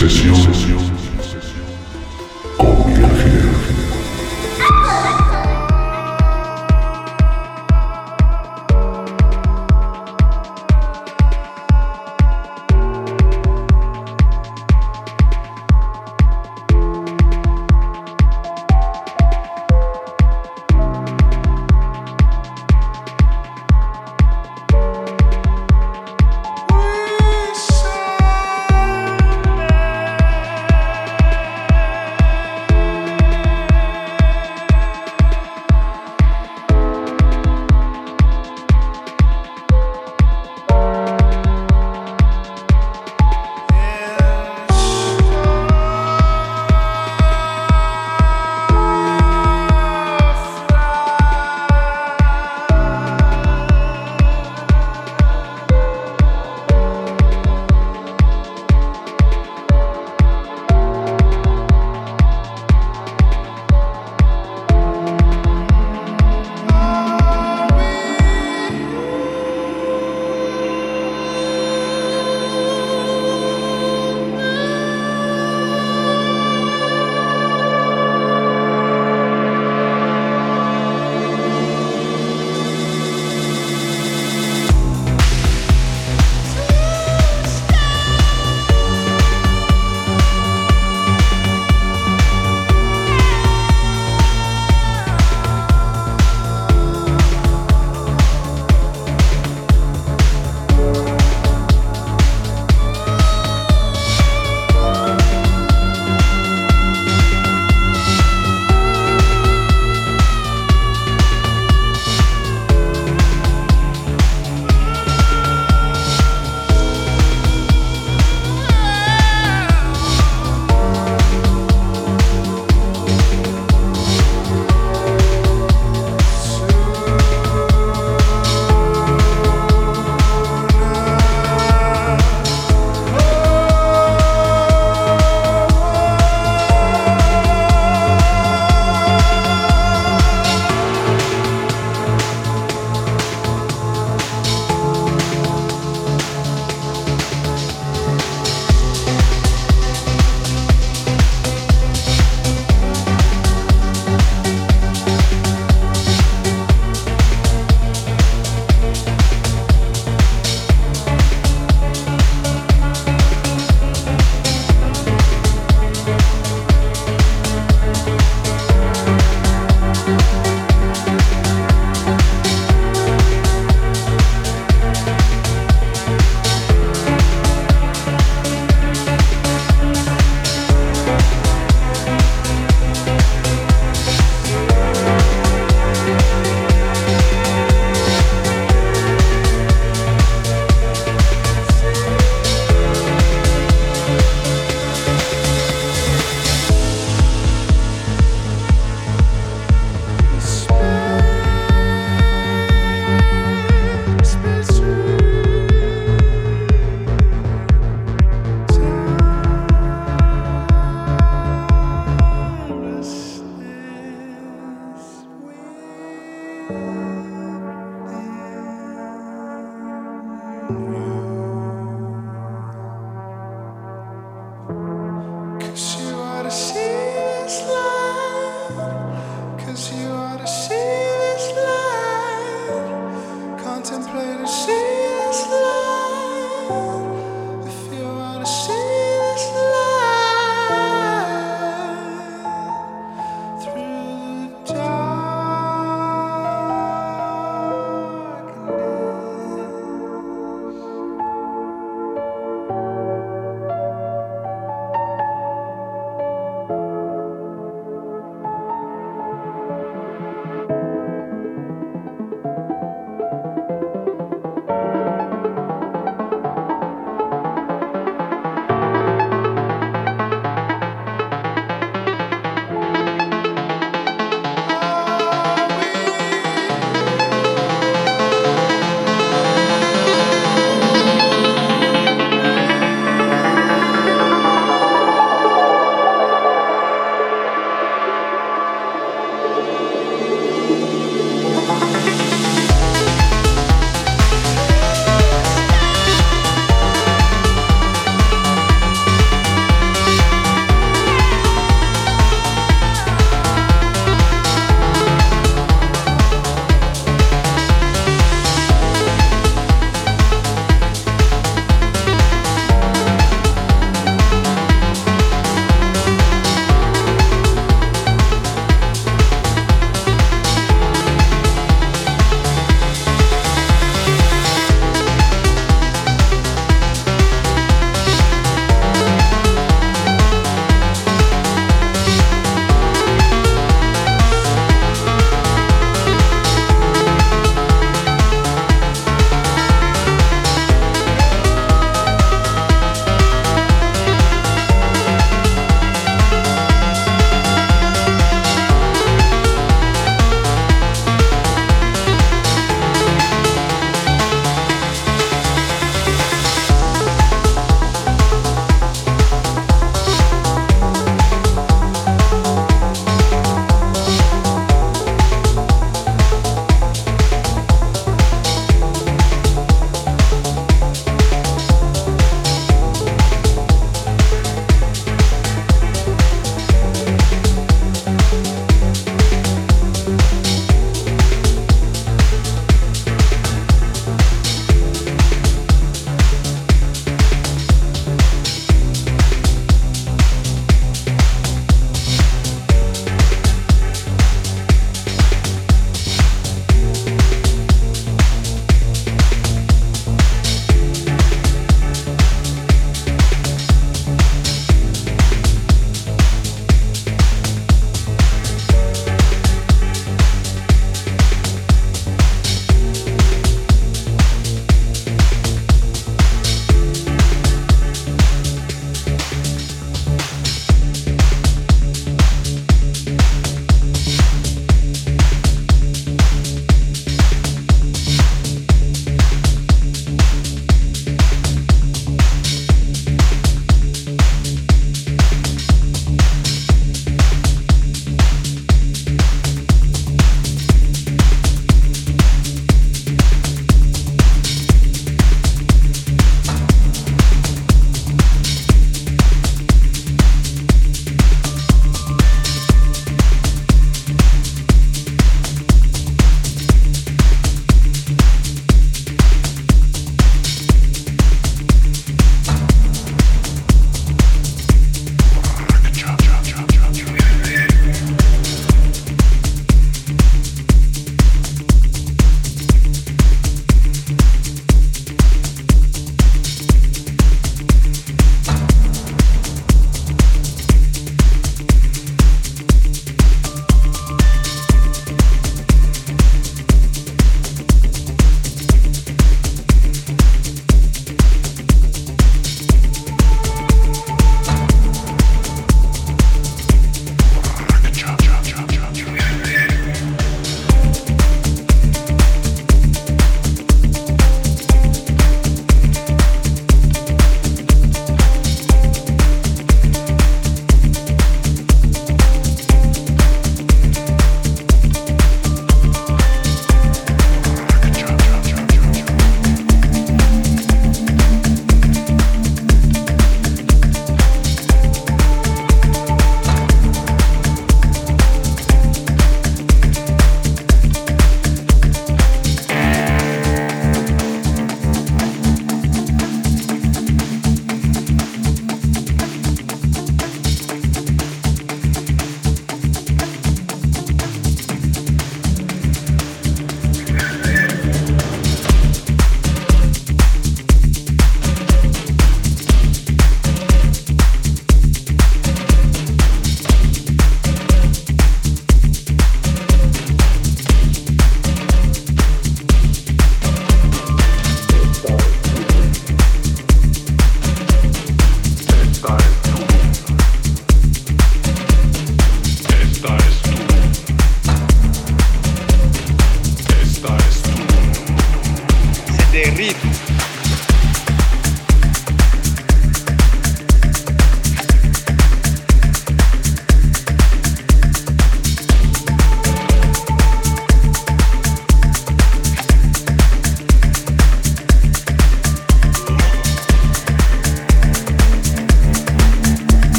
Sesión.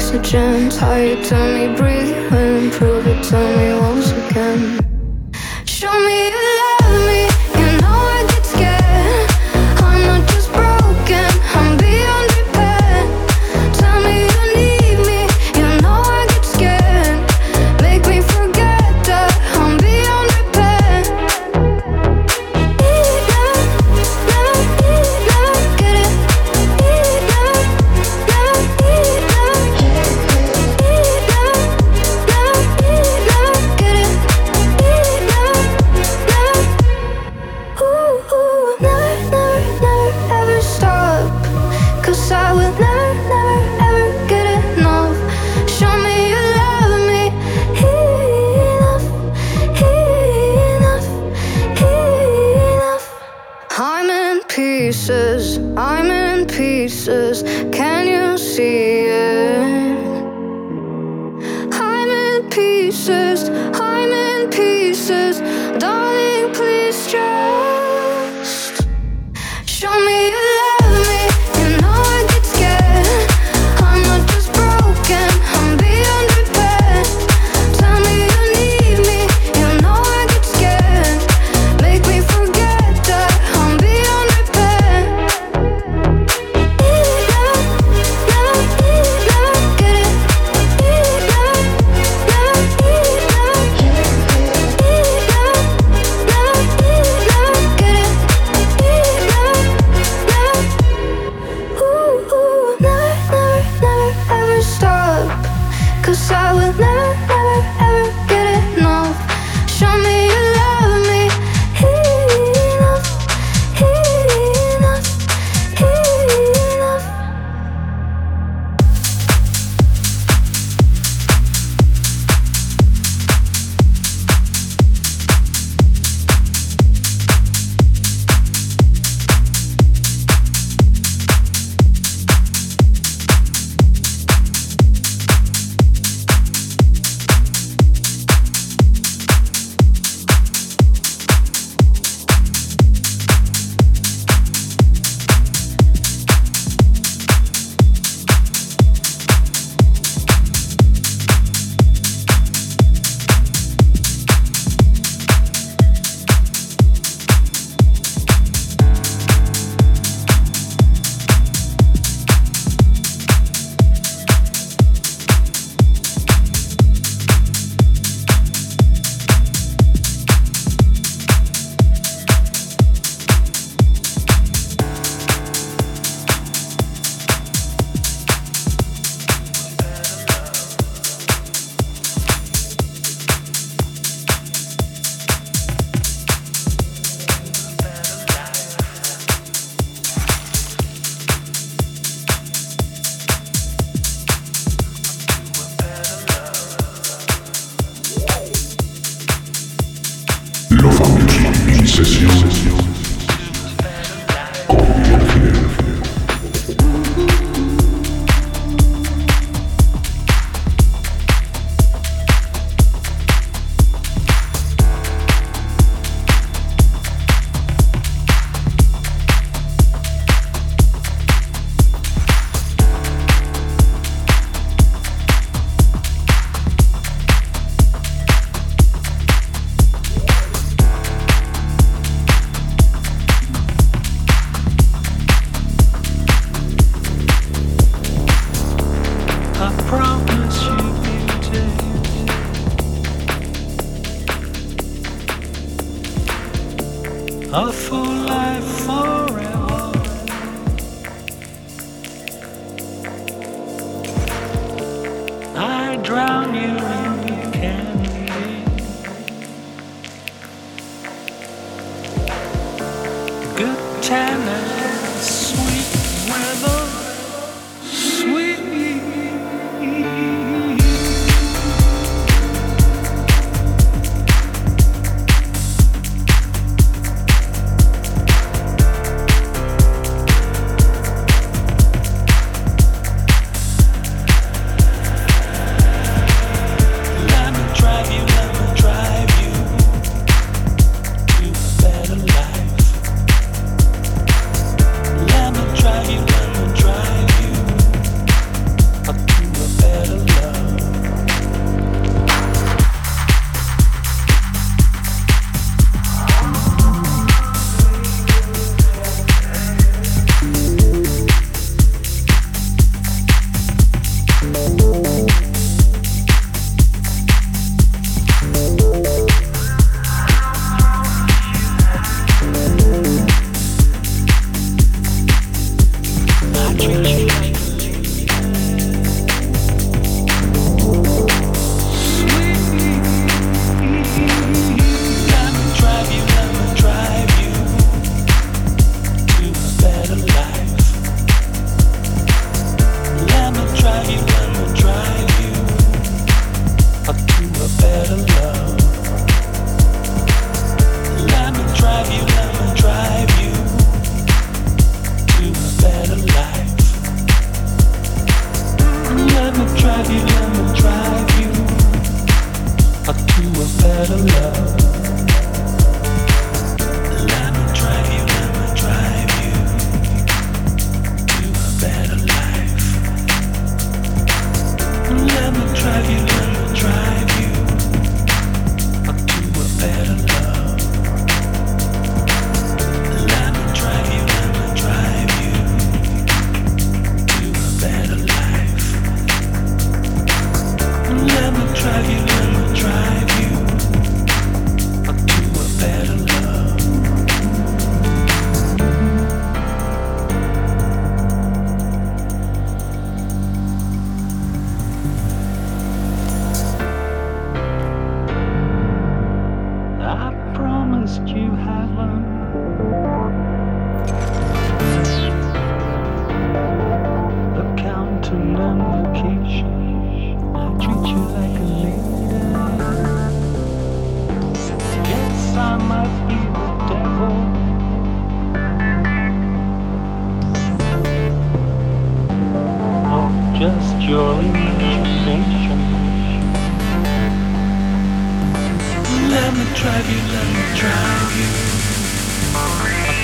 oxygen Tie it to me, breathe and prove it to me once again. Show me I will never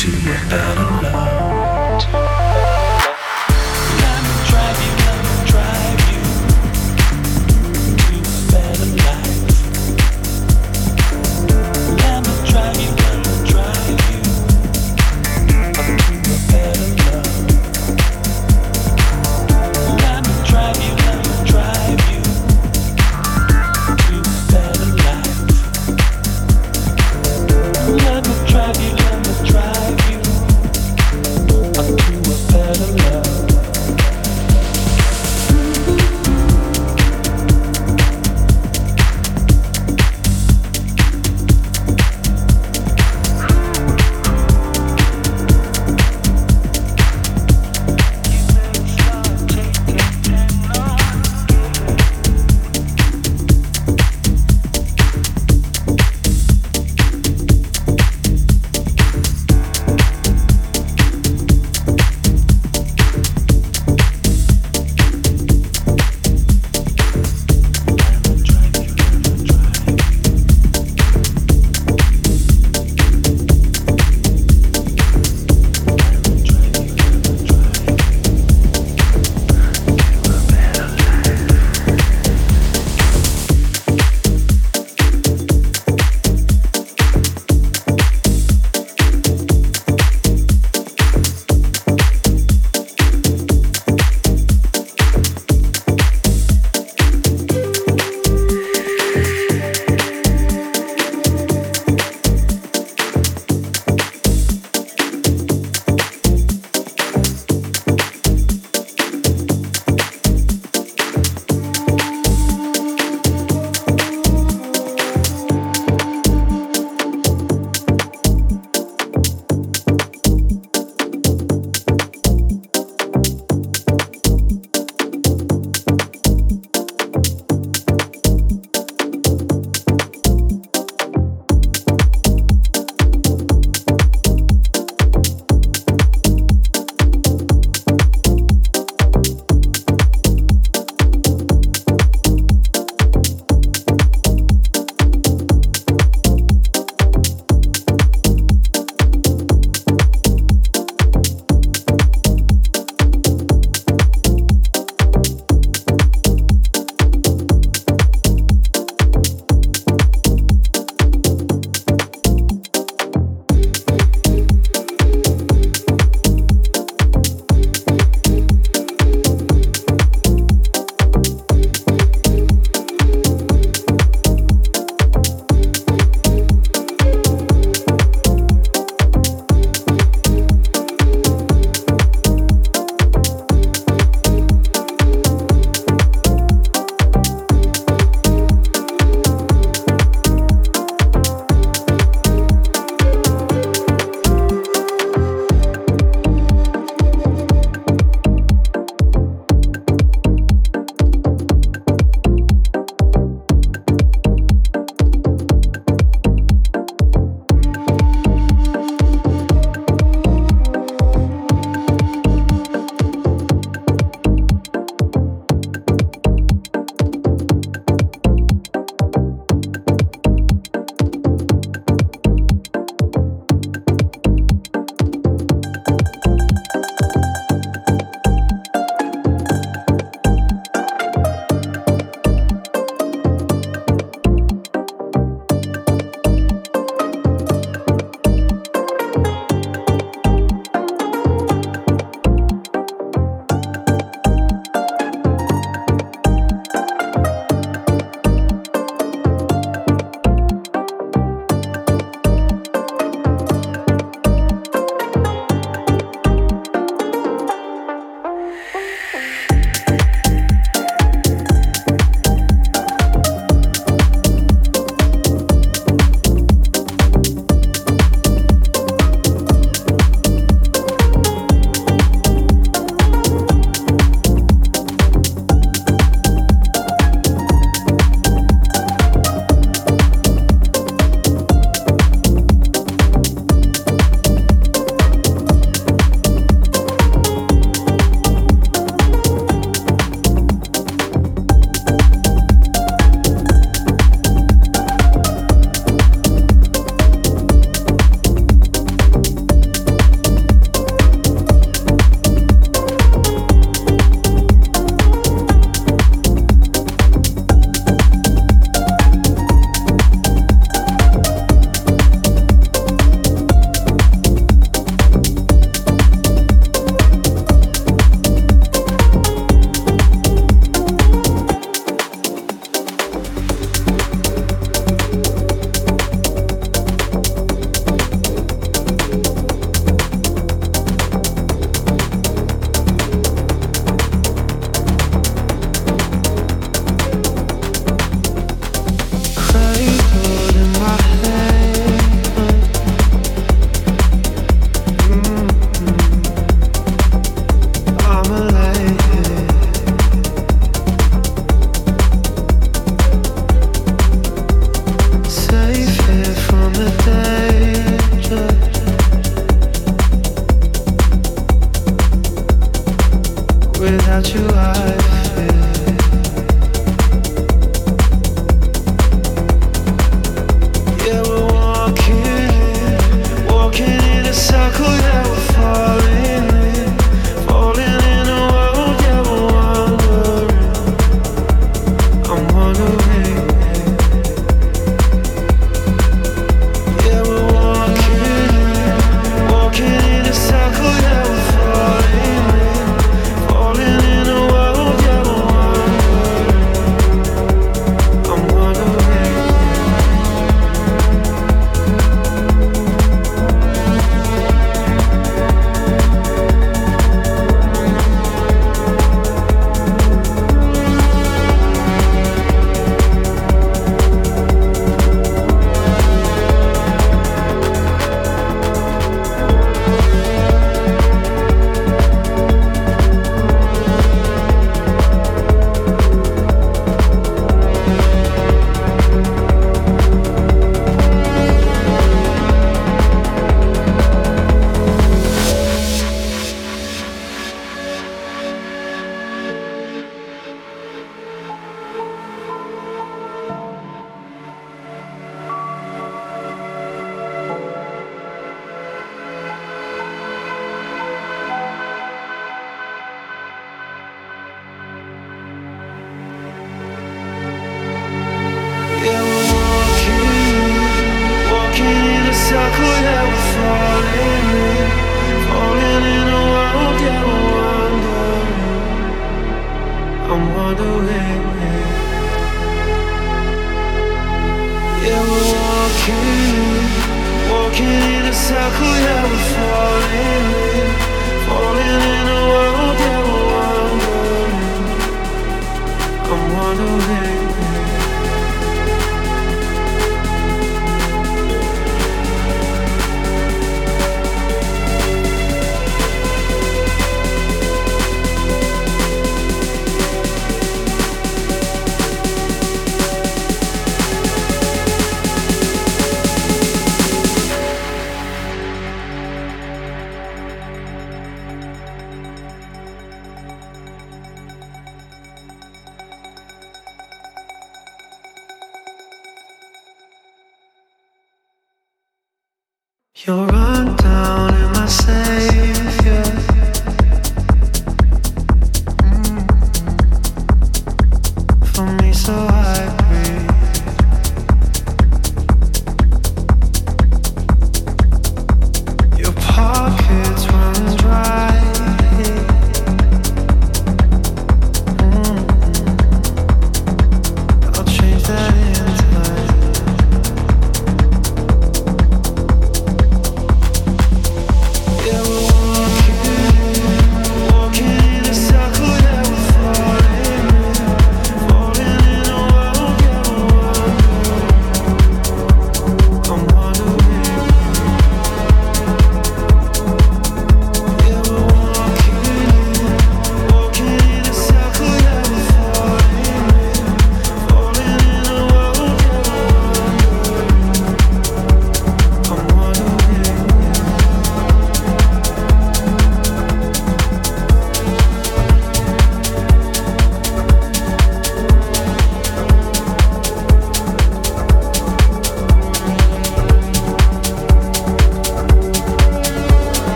to a better love.